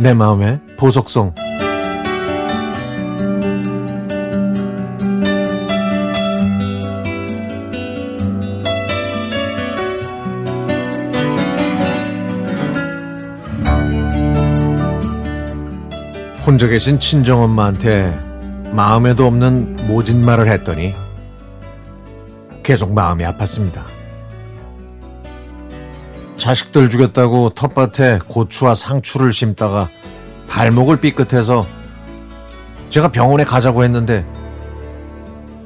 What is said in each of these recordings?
내 마음의 보석성 혼자 계신 친정엄마한테 마음에도 없는 모진 말을 했더니 계속 마음이 아팠습니다. 자식들 죽였다고 텃밭에 고추와 상추를 심다가 발목을 삐끗해서 제가 병원에 가자고 했는데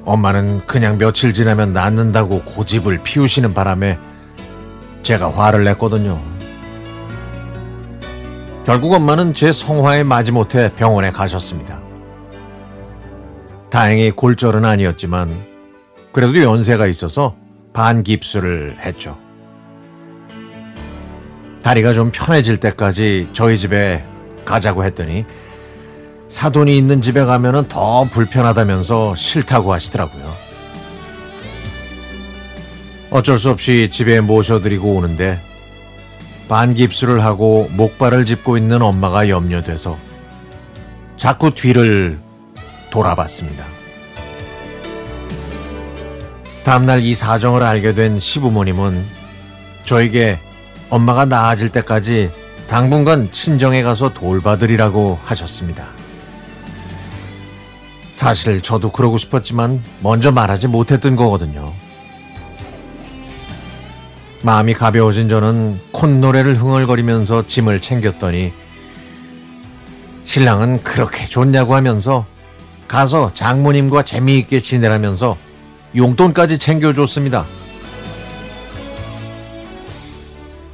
엄마는 그냥 며칠 지나면 낫는다고 고집을 피우시는 바람에 제가 화를 냈거든요. 결국 엄마는 제 성화에 마지못해 병원에 가셨습니다. 다행히 골절은 아니었지만 그래도 연세가 있어서 반깁스를 했죠. 다리가 좀 편해질 때까지 저희 집에 가자고 했더니 사돈이 있는 집에 가면은 더 불편하다면서 싫다고 하시더라고요. 어쩔 수 없이 집에 모셔드리고 오는데 반깁스를 하고 목발을 짚고 있는 엄마가 염려돼서 자꾸 뒤를 돌아봤습니다. 다음날 이 사정을 알게 된 시부모님은 저에게 엄마가 나아질 때까지 당분간 친정에 가서 돌봐드리라고 하셨습니다. 사실 저도 그러고 싶었지만 먼저 말하지 못했던 거거든요. 마음이 가벼워진 저는 콧노래를 흥얼거리면서 짐을 챙겼더니 신랑은 그렇게 좋냐고 하면서 가서 장모님과 재미있게 지내라면서 용돈까지 챙겨줬습니다.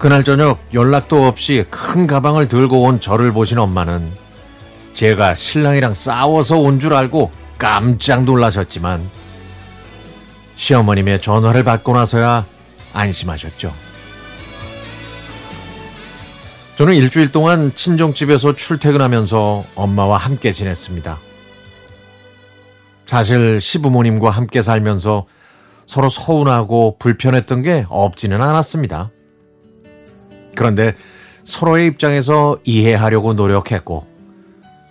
그날 저녁 연락도 없이 큰 가방을 들고 온 저를 보신 엄마는 제가 신랑이랑 싸워서 온 줄 알고 깜짝 놀라셨지만 시어머님의 전화를 받고 나서야 안심하셨죠. 저는 일주일 동안 친정집에서 출퇴근하면서 엄마와 함께 지냈습니다. 사실 시부모님과 함께 살면서 서로 서운하고 불편했던 게 없지는 않았습니다. 그런데 서로의 입장에서 이해하려고 노력했고,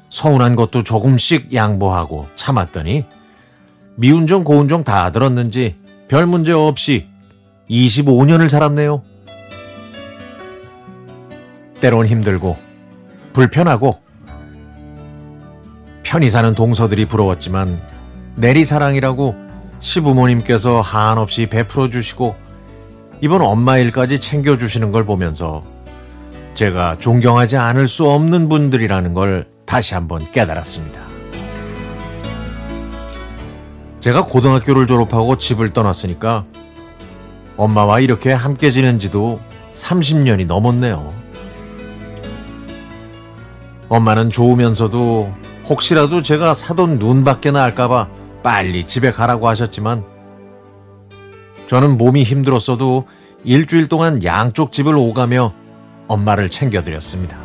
서운한 것도 조금씩 양보하고 참았더니, 미운정 고운정 다 들었는지 별 문제 없이 25년을 살았네요. 때론 힘들고, 불편하고, 편히 사는 동서들이 부러웠지만, 내리사랑이라고 시부모님께서 한없이 베풀어 주시고, 이번 엄마 일까지 챙겨주시는 걸 보면서 제가 존경하지 않을 수 없는 분들이라는 걸 다시 한번 깨달았습니다. 제가 고등학교를 졸업하고 집을 떠났으니까 엄마와 이렇게 함께 지낸 지도 30년이 넘었네요. 엄마는 좋으면서도 혹시라도 제가 사돈 눈 밖에 나을까봐 빨리 집에 가라고 하셨지만 저는 몸이 힘들었어도 일주일 동안 양쪽 집을 오가며 엄마를 챙겨드렸습니다.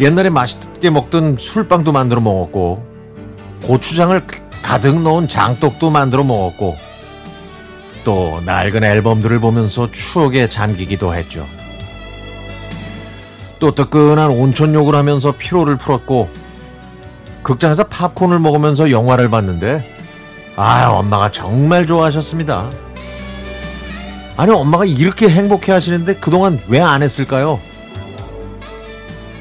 옛날에 맛있게 먹던 술빵도 만들어 먹었고, 고추장을 가득 넣은 장떡도 만들어 먹었고, 또 낡은 앨범들을 보면서 추억에 잠기기도 했죠. 또 뜨끈한 온천욕을 하면서 피로를 풀었고, 극장에서 팝콘을 먹으면서 영화를 봤는데, 아, 엄마가 정말 좋아하셨습니다. 아니, 엄마가 이렇게 행복해 하시는데 그동안 왜 안 했을까요?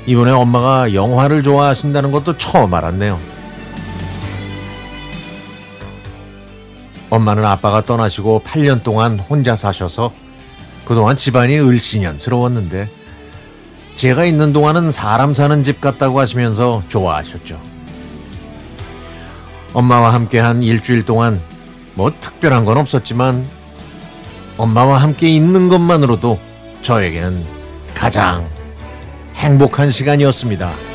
이번에 엄마가 영화를 좋아하신다는 것도 처음 알았네요. 엄마는 아빠가 떠나시고 8년 동안 혼자 사셔서 그동안 집안이 을씨년스러웠는데 제가 있는 동안은 사람 사는 집 같다고 하시면서 좋아하셨죠. 엄마와 함께 한 일주일 동안 뭐 특별한 건 없었지만 엄마와 함께 있는 것만으로도 저에게는 가장 행복한 시간이었습니다.